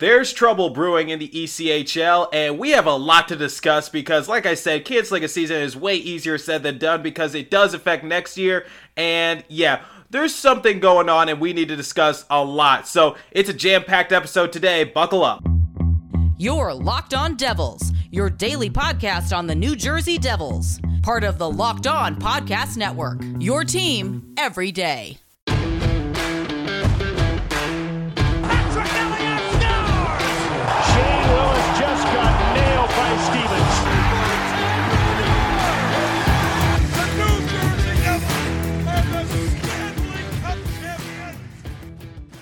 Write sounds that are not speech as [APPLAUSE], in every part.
There's trouble brewing in the ECHL, and we have a lot to discuss because, like I said, Kids League season is way easier said than done because it does affect next year. And yeah, there's something going on, and we need to discuss a lot. So it's a jam packed episode today. Buckle up. Your Locked On Devils, your daily podcast on the New Jersey Devils, part of the Locked On Podcast Network. Your team every day.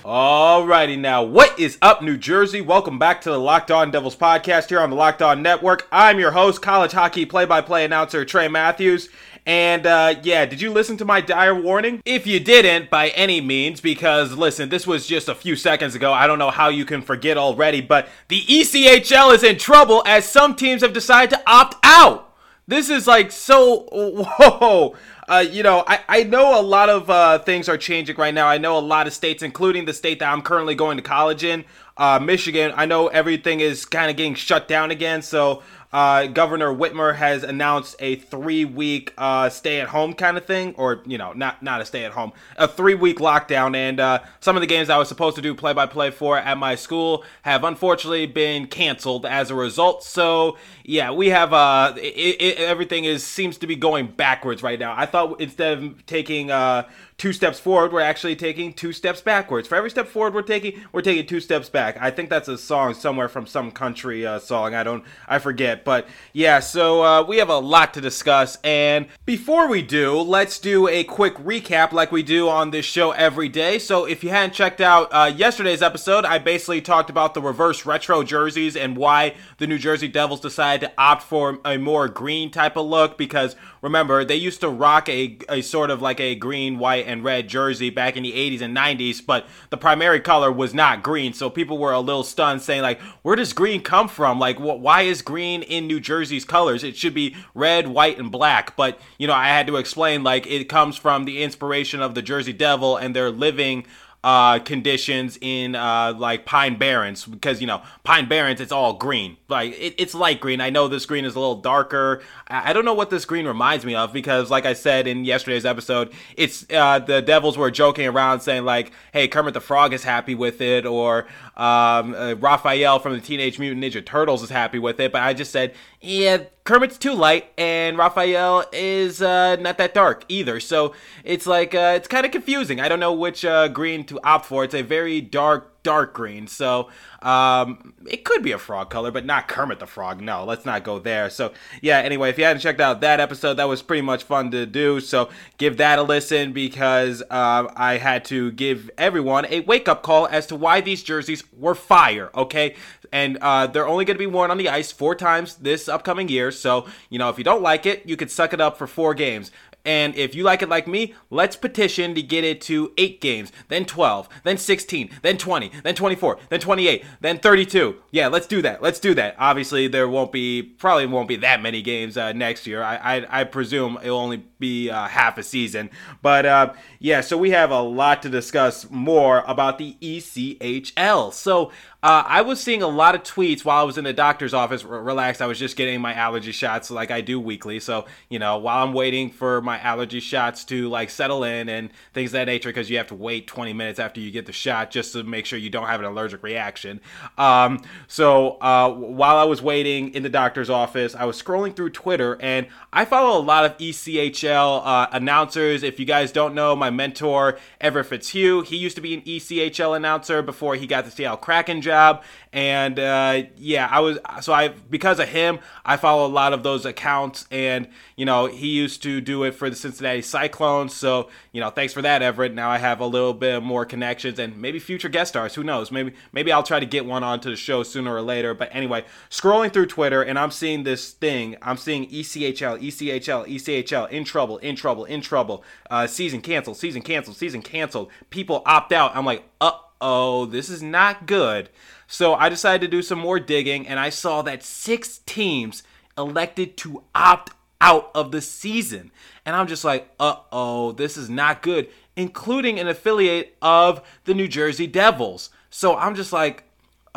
Alrighty now, what is up, New Jersey? Welcome back to the Locked On Devils podcast here on the Locked On Network. I'm your host, college hockey play-by-play announcer Trey Matthews. And uh, yeah, did you listen to my dire warning? If you didn't, by any means, because listen, this was just a few seconds ago. I don't know how you can forget already, but the ECHL is in trouble as some teams have decided to opt out. This is like so. [LAUGHS] Whoa. Uh, you know, I, I know a lot of uh, things are changing right now. I know a lot of states, including the state that I'm currently going to college in, uh, Michigan. I know everything is kind of getting shut down again. So uh, Governor Whitmer has announced a three-week uh, stay-at-home kind of thing, or you know, not not a stay-at-home, a three-week lockdown. And uh, some of the games I was supposed to do play-by-play for at my school have unfortunately been canceled as a result. So yeah, we have uh, it, it, everything is seems to be going backwards right now. I thought instead of taking uh two steps forward, we're actually taking two steps backwards. For every step forward we're taking, we're taking two steps back. I think that's a song somewhere from some country uh, song. I don't, I forget. But yeah, so uh, we have a lot to discuss. And before we do, let's do a quick recap like we do on this show every day. So if you hadn't checked out uh, yesterday's episode, I basically talked about the reverse retro jerseys and why the New Jersey Devils decided to opt for a more green type of look because remember they used to rock a, a sort of like a green, white, and red jersey back in the 80s and 90s, but the primary color was not green. So people were a little stunned saying like, where does green come from? Like, wh- why is green in New Jersey's colors? It should be red, white, and black. But, you know, I had to explain like it comes from the inspiration of the Jersey Devil and their living uh, conditions in uh, like Pine Barrens because you know Pine Barrens it's all green like it, it's light green. I know this green is a little darker. I, I, don't know what this green reminds me of because like I said in yesterday's episode, it's uh, the Devils were joking around saying like, "Hey, Kermit the Frog is happy with it," or um, uh, Raphael from the Teenage Mutant Ninja Turtles is happy with it. But I just said, yeah, Kermit's too light, and Raphael is uh, not that dark either. So it's like uh, it's kind of confusing. I don't know which uh, green to opt for. It's a very dark, dark green. So um, it could be a frog color, but not Kermit the Frog. No, let's not go there. So yeah. Anyway, if you hadn't checked out that episode, that was pretty much fun to do. So give that a listen because uh, I had to give everyone a wake up call as to why these jerseys were fire. Okay, and uh, they're only going to be worn on the ice four times this upcoming year. So, you know, if you don't like it, you could suck it up for four games. And if you like it like me, let's petition to get it to 8 games, then 12, then 16, then 20, then 24, then 28, then 32. Yeah, let's do that. Let's do that. Obviously, there won't be, probably won't be that many games uh, next year. I, I, I, presume it'll only be uh, half a season. But uh, yeah, so we have a lot to discuss more about the ECHL. So uh, I was seeing a lot of tweets while I was in the doctor's office. R- relaxed, I was just getting my allergy shots like I do weekly. So you know, while I'm waiting for my allergy shots to like settle in and things of that nature, because you have to wait 20 minutes after you get the shot just to make sure you don't have an allergic reaction. Um, so uh, while I was waiting in the doctor's office, I was scrolling through Twitter and I follow a lot of ECHL uh, announcers. If you guys don't know, my mentor Everett Fitzhugh, he used to be an ECHL announcer before he got the Seattle Kraken job. And uh, yeah, I was so I because of him, I follow a lot of those accounts, and you know he used to do it for the Cincinnati Cyclones. So you know, thanks for that, Everett. Now I have a little bit more connections and maybe future guest stars. Who knows? Maybe maybe I'll try to get one onto the show sooner or later. But anyway, scrolling through Twitter and I'm seeing this thing. I'm seeing ECHL, ECHL, ECHL in trouble, in trouble, in trouble. Uh, season canceled, season canceled, season canceled. People opt out. I'm like, uh oh, this is not good. So I decided to do some more digging, and I saw that six teams elected to opt out of the season. And I'm just like, uh oh, this is not good, including an affiliate of the New Jersey Devils. So I'm just like,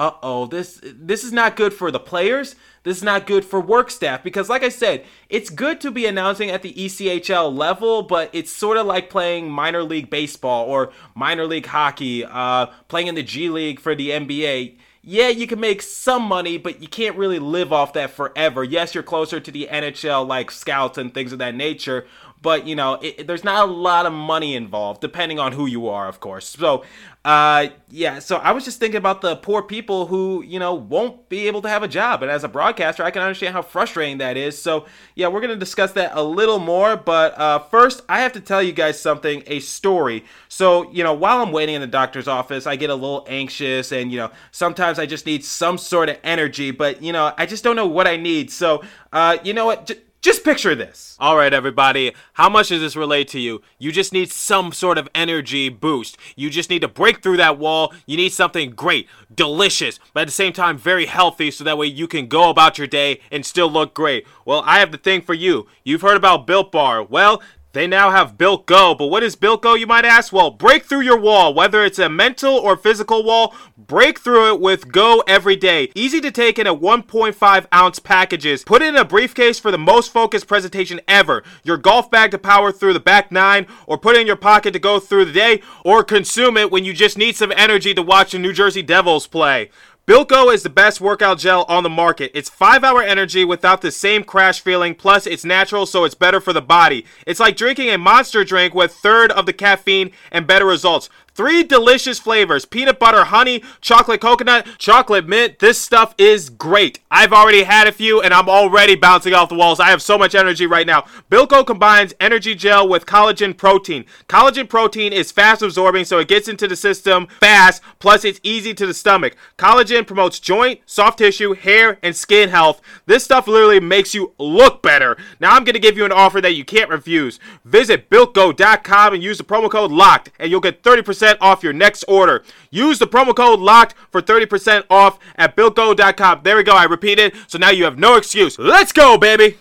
uh oh, this this is not good for the players. This is not good for work staff because, like I said, it's good to be announcing at the ECHL level, but it's sort of like playing minor league baseball or minor league hockey, uh, playing in the G League for the NBA yeah, you can make some money, but you can't really live off that forever. Yes, you're closer to the NHL, like scouts and things of that nature, but you know, it, there's not a lot of money involved, depending on who you are, of course. So, uh, yeah. So I was just thinking about the poor people who you know won't be able to have a job, and as a broadcaster, I can understand how frustrating that is. So, yeah, we're gonna discuss that a little more. But uh, first, I have to tell you guys something, a story. So, you know, while I'm waiting in the doctor's office, I get a little anxious, and you know, sometimes I just need some sort of energy, but you know, I just don't know what I need. So, uh, you know what? Just picture this. All right, everybody. How much does this relate to you? You just need some sort of energy boost. You just need to break through that wall. You need something great, delicious, but at the same time very healthy so that way you can go about your day and still look great. Well, I have the thing for you. You've heard about Built Bar. Well, they now have Built Go, but what is Built Go, you might ask? Well, break through your wall, whether it's a mental or physical wall, break through it with Go every day. Easy to take in at 1.5 ounce packages. Put it in a briefcase for the most focused presentation ever. Your golf bag to power through the back nine, or put in your pocket to go through the day, or consume it when you just need some energy to watch the New Jersey Devils play. Built Go is the best workout gel on the market. It's 5 hour energy without the same crash feeling, plus it's natural so it's better for the body. It's like drinking a monster drink with third of the caffeine and better results. Three delicious flavors peanut butter, honey, chocolate coconut, chocolate mint. This stuff is great. I've already had a few and I'm already bouncing off the walls. I have so much energy right now. Built Go combines energy gel with collagen protein. Collagen protein is fast absorbing so it gets into the system fast, plus it's easy to the stomach. Collagen promotes joint, soft tissue, hair, and skin health. This stuff literally makes you look better. Now I'm going to give you an offer that you can't refuse. Visit BuiltGo.com and use the promo code LOCKED and you'll get 30% 30% off your next order. Use the promo code LOCKED for 30% off at BuiltGo.com. There we go. I repeat it. So now you have no excuse. Let's go, baby.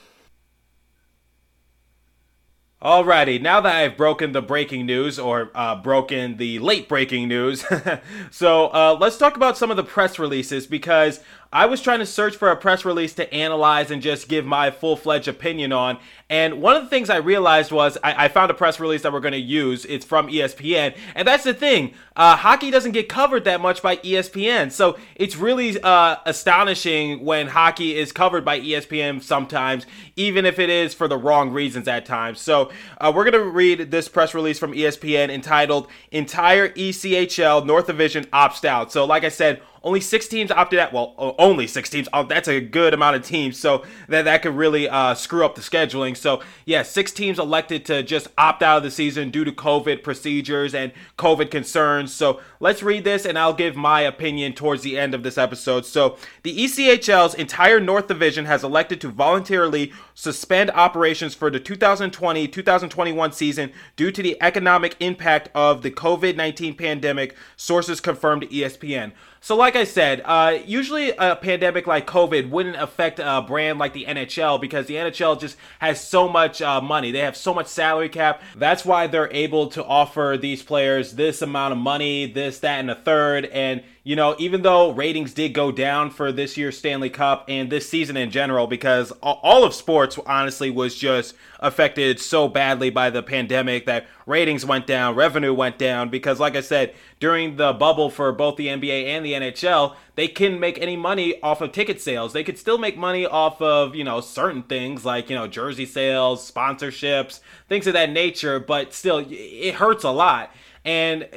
Alrighty, now that I've broken the breaking news, or uh, broken the late breaking news, [LAUGHS] so uh, let's talk about some of the press releases because I was trying to search for a press release to analyze and just give my full fledged opinion on. And one of the things I realized was I, I found a press release that we're going to use. It's from ESPN. And that's the thing uh, hockey doesn't get covered that much by ESPN. So it's really uh, astonishing when hockey is covered by ESPN sometimes, even if it is for the wrong reasons at times. So uh, we're going to read this press release from ESPN entitled Entire ECHL North Division Opts Out. So, like I said, only six teams opted out. Well, only six teams. Oh, that's a good amount of teams. So that that could really uh, screw up the scheduling. So yeah, six teams elected to just opt out of the season due to COVID procedures and COVID concerns. So let's read this, and I'll give my opinion towards the end of this episode. So the ECHL's entire North Division has elected to voluntarily suspend operations for the 2020-2021 season due to the economic impact of the COVID-19 pandemic. Sources confirmed ESPN. So, like I said, uh, usually a pandemic like COVID wouldn't affect a brand like the NHL because the NHL just has so much uh, money. They have so much salary cap. That's why they're able to offer these players this amount of money, this, that, and a third. And you know, even though ratings did go down for this year's Stanley Cup and this season in general, because all of sports honestly was just affected so badly by the pandemic that ratings went down, revenue went down, because like I said, during the bubble for both the NBA and the NHL, they couldn't make any money off of ticket sales. They could still make money off of, you know, certain things like, you know, jersey sales, sponsorships, things of that nature, but still, it hurts a lot and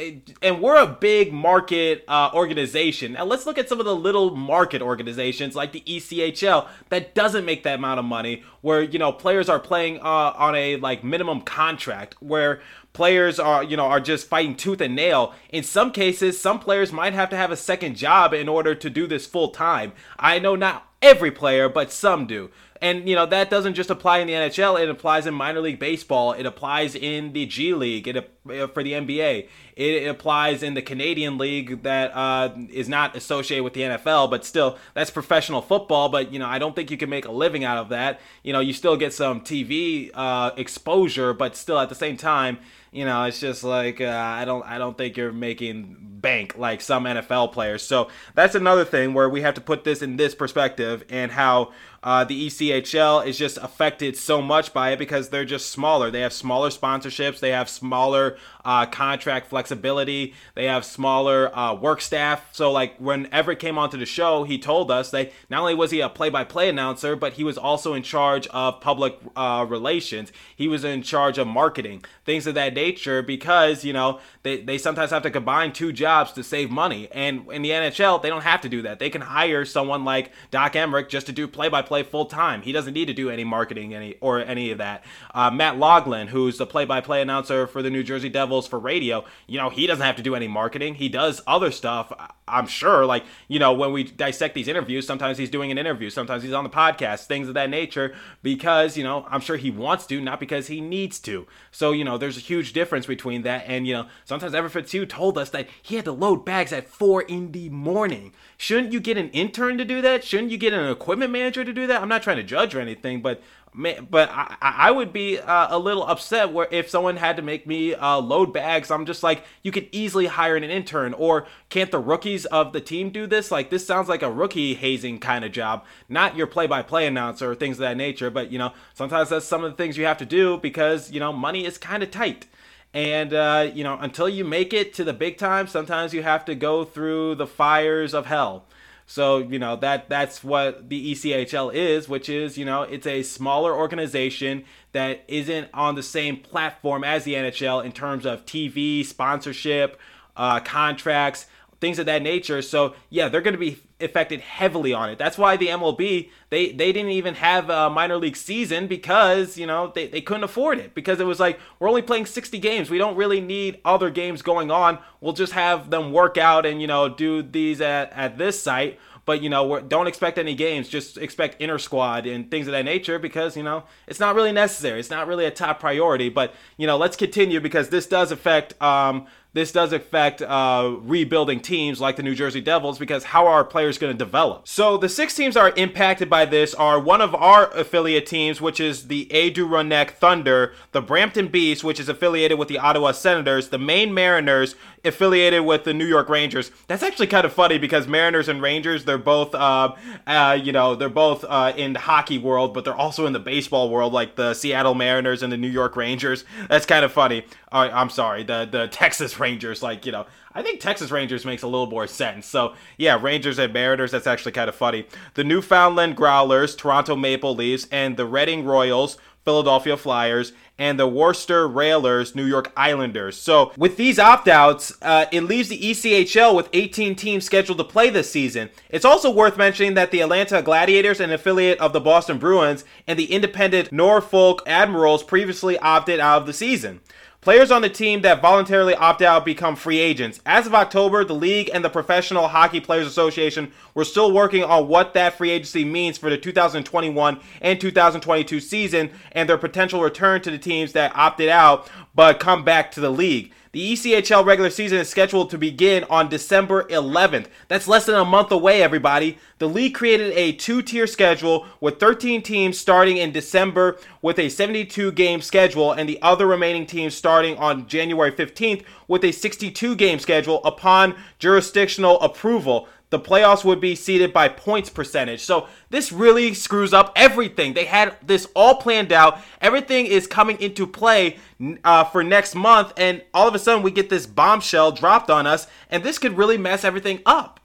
and we're a big market uh, organization. Now let's look at some of the little market organizations like the ECHL that doesn't make that amount of money, where you know players are playing uh, on a like minimum contract, where players are you know are just fighting tooth and nail. In some cases, some players might have to have a second job in order to do this full time. I know not every player, but some do And, you know, that doesn't just apply in the NHL, it applies in minor league baseball, it applies in the G League, it uh, for the NBA. It applies in the Canadian League that uh, is not associated with the NFL, but still, that's professional football. But you know, I don't think you can make a living out of that. You know, you still get some TV uh, exposure, but still at the same time, you know, it's just like uh, I don't I don't think you're making bank like some NFL players. So that's another thing where we have to put this in this perspective and how uh, the ECHL is just affected so much by it because they're just smaller. They have smaller sponsorships. They have smaller uh, contract flexibility. They have smaller uh, work staff. So, like, when Everett came onto the show, he told us that not only was he a play by play announcer, but he was also in charge of public uh, relations. He was in charge of marketing, things of that nature, because, you know, they, they sometimes have to combine two jobs to save money. And in the NHL, they don't have to do that. They can hire someone like Doc Emrick just to do play by play play full time. He doesn't need to do any marketing any or any of that. Uh, Matt Loughlin, who's the play-by-play announcer for the New Jersey Devils for radio, you know, he doesn't have to do any marketing. He does other stuff. I'm sure, like you know, when we dissect these interviews, sometimes he's doing an interview, sometimes he's on the podcast, things of that nature, because you know, I'm sure he wants to, not because he needs to. So you know, there's a huge difference between that, and you know, sometimes Everett Fitzhugh told us that he had to load bags at four in the morning. Shouldn't you get an intern to do that? Shouldn't you get an equipment manager to do that? I'm not trying to judge or anything, but but I, I would be uh, a little upset where if someone had to make me uh, load bags, I'm just like, you could easily hire an intern, or can't the rookies of the team do this? Like, this sounds like a rookie hazing kind of job, not your play-by-play announcer or things of that nature. But you know, sometimes that's some of the things you have to do because you know money is kind of tight. And, uh, you know, until you make it to the big time, sometimes you have to go through the fires of hell. So, you know, that that's what the ECHL is, which is, you know, it's a smaller organization that isn't on the same platform as the NHL in terms of TV, sponsorship, uh, contracts, things of that nature. So, yeah, they're going to be affected heavily on it. That's why the MLB they they didn't even have a minor league season because you know they, they couldn't afford it because it was like we're only playing 60 games. We don't really need other games going on. We'll just have them work out and you know do these at at this site. But you know, don't expect any games. Just expect inner squad and things of that nature because you know it's not really necessary. It's not really a top priority. But you know, let's continue because this does affect um, this does affect uh, rebuilding teams like the New Jersey Devils because how are our players going to develop? So the six teams that are impacted by this are one of our affiliate teams, which is the Adirondack Thunder, the Brampton Beast, which is affiliated with the Ottawa Senators, the Maine Mariners, affiliated with the New York Rangers. That's actually kind of funny because Mariners and Rangers, they're both, uh, uh, you know, they're both uh, in the hockey world, but they're also in the baseball world, like the Seattle Mariners and the New York Rangers. That's kind of funny. I'm sorry, the the [LAUGHS] Texas Rangers, like you know, I think Texas Rangers makes a little more sense. So yeah, Rangers and Mariners, that's actually kind of funny. The Newfoundland Growlers, Toronto Maple Leafs, and the Reading Royals Philadelphia Flyers, and the Worcester Railers, New York Islanders. So, with these opt outs, uh, it leaves the ECHL with 18 teams scheduled to play this season. It's also worth mentioning that the Atlanta Gladiators, an affiliate of the Boston Bruins, and the independent Norfolk Admirals previously opted out of the season. Players on the team that voluntarily opt out become free agents. As of October, the league and the Professional Hockey Players Association were still working on what that free agency means for the 2021 and 2022 season and their potential return to the teams that opted out but come back to the league. The ECHL regular season is scheduled to begin on December 11th. That's less than a month away, everybody. The league created a two tier schedule with 13 teams starting in December with a 72 game schedule, and the other remaining teams starting on January 15th with a 62 game schedule upon jurisdictional approval the playoffs would be seeded by points percentage. So this really screws up everything. They had this all planned out. Everything is coming into play uh, for next month, and all of a sudden we get this bombshell dropped on us, and this could really mess everything up.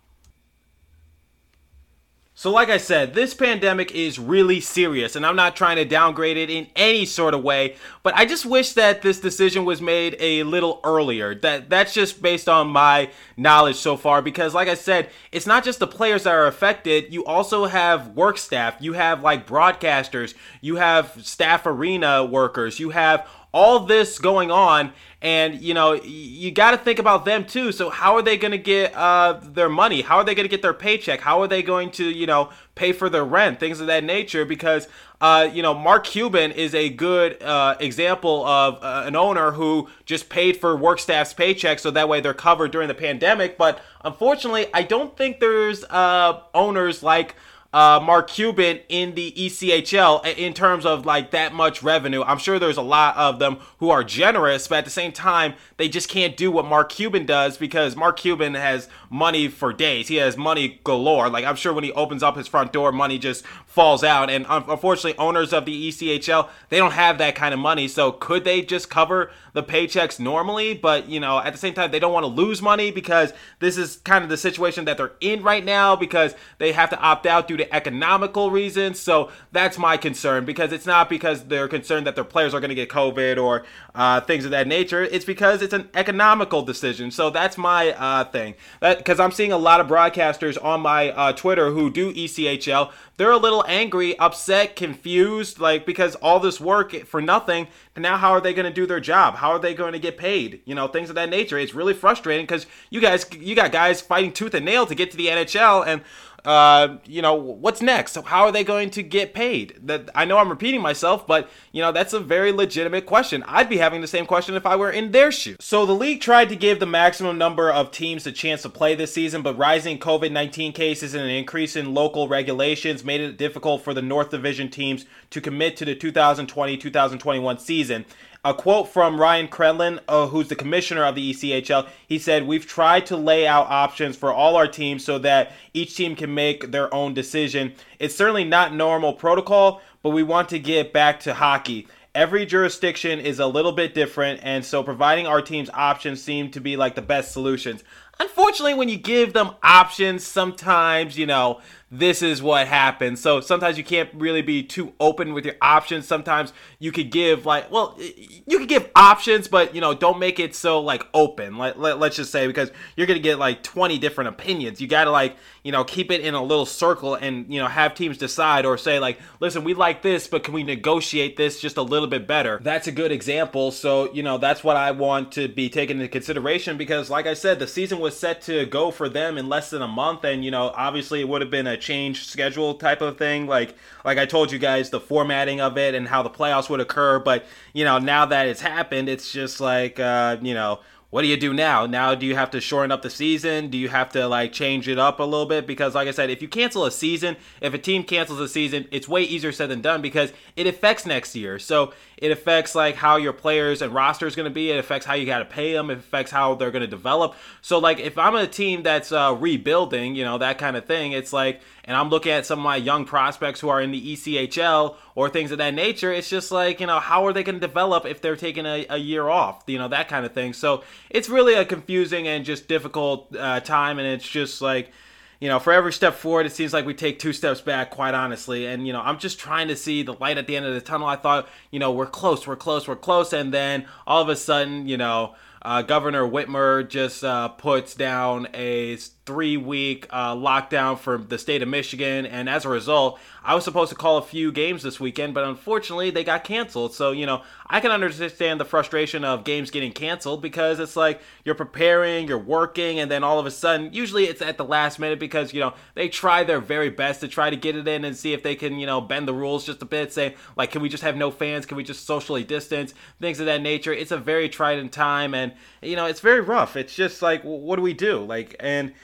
So, like I said, this pandemic is really serious, and I'm not trying to downgrade it in any sort of way, but I just wish that this decision was made a little earlier. That that's just based on my knowledge so far, because like I said, it's not just the players that are affected. You also have work staff, you have like broadcasters, you have staff arena workers, you have all this going on and you know you got to think about them too. So how are they going to get uh, their money? How are they going to get their paycheck? How are they going to you know pay for their rent? Things of that nature because uh, you know mark cuban is a good uh, example of uh, an owner who just paid for work staff's paycheck so that way they're covered during the pandemic. But unfortunately i don't think there's uh, owners like uh, Mark Cuban in the ECHL in terms of like that much revenue. I'm sure there's a lot of them who are generous, but at the same time, they just can't do what Mark Cuban does because Mark Cuban has money for days. He has money galore. Like I'm sure when he opens up his front door, money just falls out. And unfortunately, owners of the ECHL they don't have that kind of money. So could they just cover the paychecks normally? But you know, at the same time, they don't want to lose money because this is kind of the situation that they're in right now because they have to opt out due to economical reasons. So that's my concern because it's not because they're concerned that their players are going to get COVID or uh, things of that nature. It's because it's an economical decision. So that's my uh, thing. That because I'm seeing a lot of broadcasters on my uh, Twitter who do ECHL. They're a little angry, upset, confused, like because all this work for nothing. And now, how are they going to do their job? How are they going to get paid? You know, things of that nature. It's really frustrating because you guys, you got guys fighting tooth and nail to get to the NHL, and uh, you know, what's next? So how are they going to get paid? That I know I'm repeating myself, but you know, that's a very legitimate question. I'd be having the same question if I were in their shoes. So the league tried to give the maximum number of teams a chance to play this season, but rising COVID-19 cases and an increase in local regulations made it difficult for the North Division teams to commit to the 2020-2021 season. A quote from Ryan Crelin, uh, who's the commissioner of the ECHL. He said, We've tried to lay out options for all our teams so that each team can make their own decision. It's certainly not normal protocol, but we want to get back to hockey. Every jurisdiction is a little bit different, and so providing our teams options seem to be like the best solutions. Unfortunately, when you give them options, sometimes, you know, this is what happens. So sometimes you can't really be too open with your options. Sometimes you could give like, well, you could give options, but you know, don't make it so like open. Like let, us just say because you're gonna get like 20 different opinions. You gotta like, you know, keep it in a little circle and you know have teams decide or say like, listen, we like this, but can we negotiate this just a little bit better? That's a good example. So you know, that's what I want to be taken into consideration because, like I said, the season was set to go for them in less than a month, and you know, obviously it would have been a change schedule type of thing. Like like I told you guys, the formatting of it and how the playoffs would occur. But you know, now that it's happened, it's just like uh, you know what do you do now? Now, do you have to shorten up the season? Do you have to like change it up a little bit? Because, like I said, if you cancel a season, if a team cancels a season, it's way easier said than done because it affects next year. So it affects like how your players and roster is going to be. It affects how you got to pay them. It affects how they're going to develop. So, like, if I'm a team that's uh, rebuilding, you know, that kind of thing, it's like, and I'm looking at some of my young prospects who are in the ECHL or things of that nature, it's just like, you know, how are they going to develop if they're taking a, a, year off, you know, that kind of thing. So it's really a confusing and just difficult uh, time. And it's just like, you know, for every step forward, it seems like we take two steps back, quite honestly. And, you know, I'm just trying to see the light at the end of the tunnel. I thought, you know, we're close, we're close, we're close. And then all of a sudden, you know, uh, Governor Whitmer just uh, puts down a three week uh, lockdown for the state of Michigan. And as a result, I was supposed to call a few games this weekend, but unfortunately they got canceled. So, you know, I can understand the frustration of games getting canceled because it's like you're preparing, you're working, and then all of a sudden, usually it's at the last minute because, you know, they try their very best to try to get it in and see if they can, you know, bend the rules just a bit, say, like, can we just have no fans? Can we just socially distance? Things of that nature. It's a very trying time, and, you know, it's very rough. It's just like, what do we do? Like, and,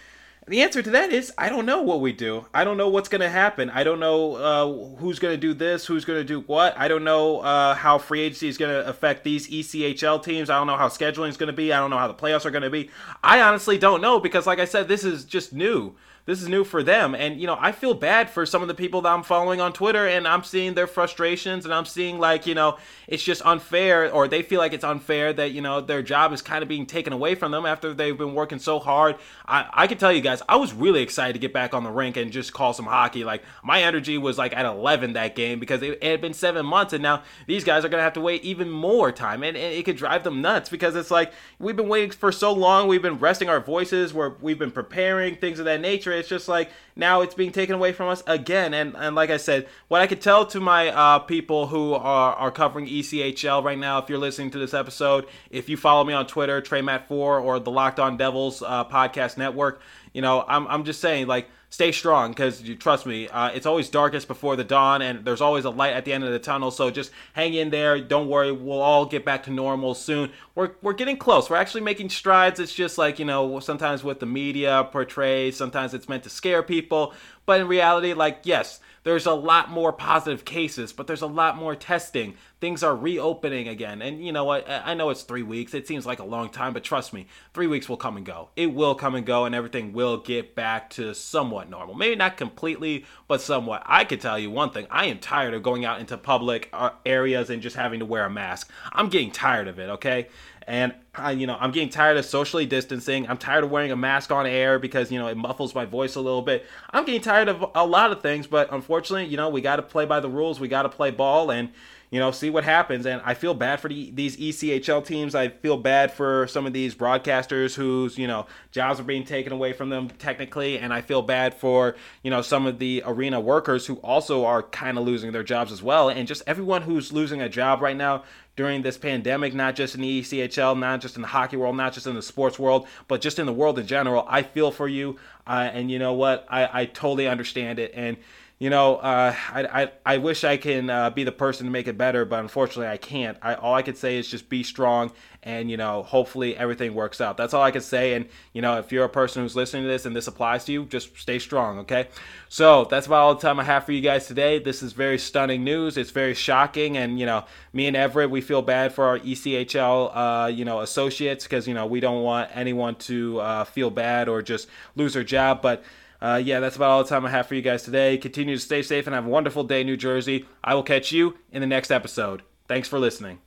the answer to that is I don't know what we do. I don't know what's going to happen. I don't know uh, who's going to do this, who's going to do what. I don't know uh, how free agency is going to affect these ECHL teams. I don't know how scheduling is going to be. I don't know how the playoffs are going to be. I honestly don't know because, like I said, this is just new this is new for them. And, you know, I feel bad for some of the people that I'm following on Twitter and I'm seeing their frustrations and I'm seeing, like, you know, it's just unfair or they feel like it's unfair that, you know, their job is kind of being taken away from them after they've been working so hard. I, I can tell you guys, I was really excited to get back on the rink and just call some hockey. Like, my energy was like at 11 that game because it, had been seven months and now these guys are to have to wait even more time. And, and it could drive them nuts because it's like we've been waiting for so long. We've been resting our voices, we're, we've been preparing, things of that nature. It's just like now it's being taken away from us again. And and like I said, what I could tell to my uh, people who are, are covering ECHL right now, if you're listening to this episode, if you follow me on Twitter, TreyMatt4 or the Locked On Devils uh, podcast network, you know, I'm, I'm just saying, like, stay strong because you trust me, uh, it's always darkest before the dawn, and there's always a light at the end of the tunnel. So just hang in there. Don't worry, we'll all get back to normal soon. We're we're getting close. We're actually making strides. It's just like you know, sometimes what the media portrays, sometimes it's meant to scare people, but in reality, like yes there's a lot more positive cases, but there's a lot more testing. Things are reopening again. And you know what? I know it's three weeks. It seems like a long time, but trust me, three weeks will come and go. It will come and go, and everything will get back to somewhat normal. Maybe not completely, but somewhat. I could tell you one thing I am tired of going out into public uh, areas and just having to wear a mask. I'm getting tired of it, okay? And I, you know, I'm getting tired of socially distancing. I'm tired of wearing a mask on air because you know it muffles my voice a little bit. I'm getting tired of a lot of things, but unfortunately, you know, we got to play by the rules. We got to play ball, and you know, see what happens. And I feel bad for the, these ECHL teams. I feel bad for some of these broadcasters whose, you know, jobs are being taken away from them technically. And I feel bad for, you know, some of the arena workers who also are kind of losing their jobs as well. And just everyone who's losing a job right now during this pandemic, not just in the ECHL, not just in the hockey world, not just in the sports world, but just in the world in general. I feel for you. Uh, and you know what? I, I totally understand it. And, you know, uh, I, I, I wish I can uh, be the person to make it better, but unfortunately I can't. I, all I could say is just be strong and, you know, hopefully everything works out. That's all I can say. And, you know, if you're a person who's listening to this and this applies to you, just stay strong, okay? So that's about all the time I have for you guys today. This is very stunning news. It's very shocking. And, you know, me and Everett, we feel bad for our ECHL, uh, you know, associates because, you know, we don't want anyone to uh, feel bad or just lose their job. But, uh, yeah, that's about all the time I have for you guys today. Continue to stay safe and have a wonderful day, New Jersey. I will catch you in the next episode. Thanks for listening.